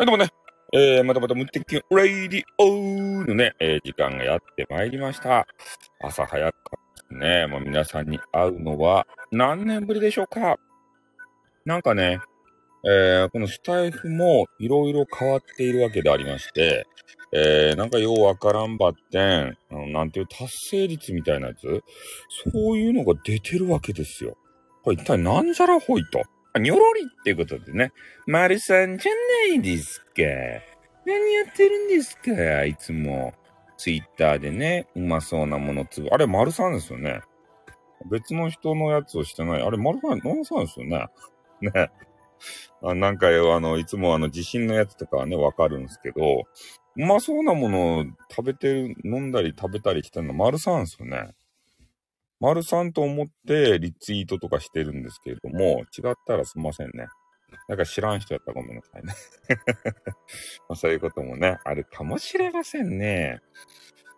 はい、どうもね。えー、またまた無敵レイディオのね、えー、時間がやってまいりました。朝早くかったですね。もう皆さんに会うのは何年ぶりでしょうか？なんかね、えー、このスタイフもいろいろ変わっているわけでありまして、えー、なんかようわからんばってん、あのなんていう達成率みたいなやつ、そういうのが出てるわけですよ。これ一体なんじゃらほいと。にょろりってことでね。まるさんじゃないですか。何やってるんですかいつも。ツイッターでね、うまそうなものつぶ。あれ、丸さんですよね。別の人のやつをしてない。あれ、丸さん、丸さんですよね。ね。あなんかよ、あの、いつもあの、地震のやつとかはね、わかるんですけど、うまそうなものを食べてる、飲んだり食べたりしてるの丸さんですよね。丸さんと思ってリツイートとかしてるんですけれども、違ったらすみませんね。なんか知らん人やったらごめんなさいね。まそういうこともね、あるかもしれませんね。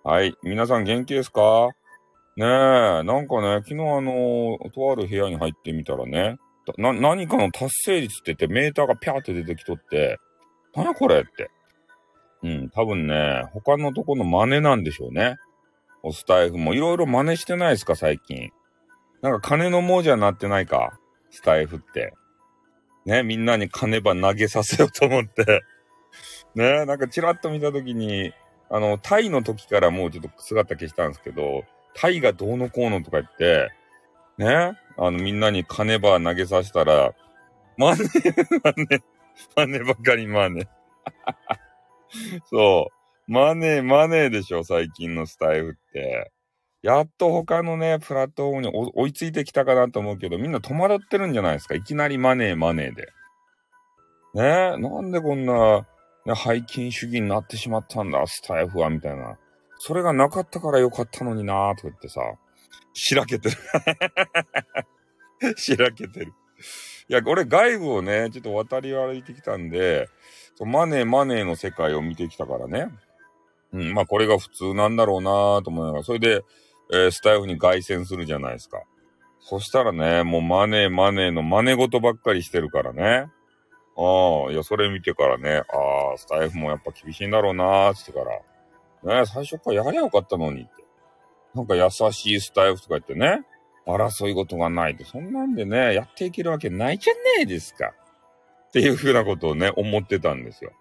はい。皆さん元気ですか？ねえ、なんかね、昨日あの、とある部屋に入ってみたらね、な、何かの達成率って言ってメーターがピャーって出てきとって、なにこれって。うん、多分ね、他のとこの真似なんでしょうね。おスタイフもいろいろ真似してないですか、最近。なんか金の亡者になってないか、スタイフって。ね、みんなに金ば投げさせようと思って。ね、なんかチラッと見たときに、あの、タイの時からもうちょっと姿消したんですけど、タイがどうのこうのとか言って、ね、あの、みんなに金ば投げさせたら、マネ、マネ、マネばかりマネ。そう。マネー、マネーでしょ、最近のスタイルって。やっと他のね、プラットフォームに追いついてきたかなと思うけど、みんな戸惑ってるんじゃないですか。いきなりマネー、マネーで。ね？え、なんでこんな、ね、背筋主義になってしまったんだ、スタイフは、みたいな。それがなかったからよかったのになーとか言ってさ、しらけてる。しらけてる。いや、俺外部をね、ちょっと渡り歩いてきたんで、マネー、マネーの世界を見てきたからね。うん、まあこれが普通なんだろうなと思いながら、それで、えー、スタイフに凱旋するじゃないですか。そしたらね、もうマネーマネーの真似事ばっかりしてるからね。ああ、いや、それ見てからね、ああ、スタイフもやっぱ厳しいんだろうなーってから、ね、最初からやりゃよかったのにって。なんか優しいスタイフとか言ってね、争い事がないと、そんなんでね、やっていけるわけないじゃねえですか。っていうふうなことをね、思ってたんですよ。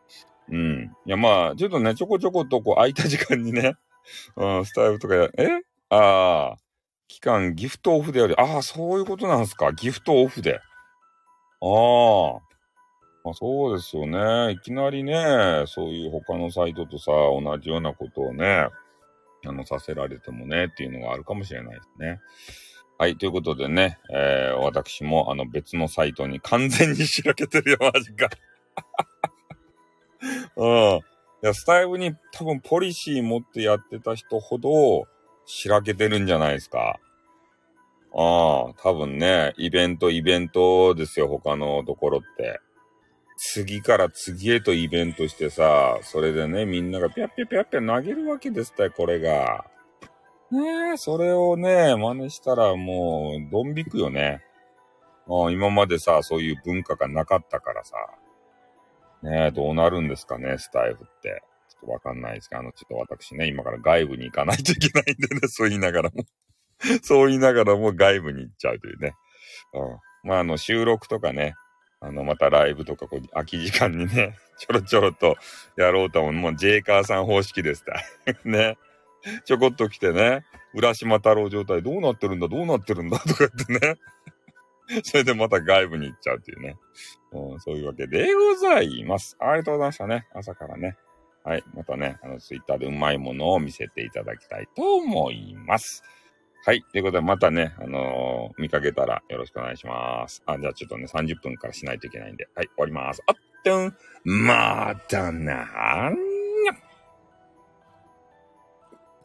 うん。いや、まあ、ちょっとね、ちょこちょことこう空いた時間にね、うん、スタイルとかや、え？ああ、期間ギフトオフである。ああ、そういうことなんすか。ギフトオフで。ああ。まあそうですよね。いきなりね、そういう他のサイトとさ、同じようなことをね、あの、させられてもね、っていうのがあるかもしれないですね。はい、ということでね、えー、私もあの別のサイトに完全にしらけてるよ、マジか。うん。いや、スタイルに多分ポリシー持ってやってた人ほど、しらけてるんじゃないですか。ああ、多分ね、イベント、イベントですよ、他のところって。次から次へとイベントしてさ、それでね、みんながぴゃぴゃぴゃぴゃ投げるわけですって、これが。ねえ、それをね、真似したらもう、ドン引くよね。あ今までさ、そういう文化がなかったからさ。ねえ、どうなるんですかね、スタイフって。ちょっとわかんないですけど、あの、ちょっと私ね、今から外部に行かないといけないんでね、そう言いながらも そう言いながらも外部に行っちゃうというね。うん。まあ、あの、収録とかね、あの、またライブとか、こう、空き時間にね、ちょろちょろとやろうと思う。もう、ジェイカーさん方式ですね。ちょこっと来てね、浦島太郎状態どうなってるんだ、どうなってるんだ、とか言ってね。それでまた外部に行っちゃうっていうね。うん、そういうわけでございます。ありがとうございましたね。朝からね。はい。またね、あの、ツイッターでうまいものを見せていただきたいと思います。はい。ということで、またね、あのー、見かけたらよろしくお願いします。あ、じゃあちょっとね、30分からしないといけないんで。はい、終わります。あっとん、またなー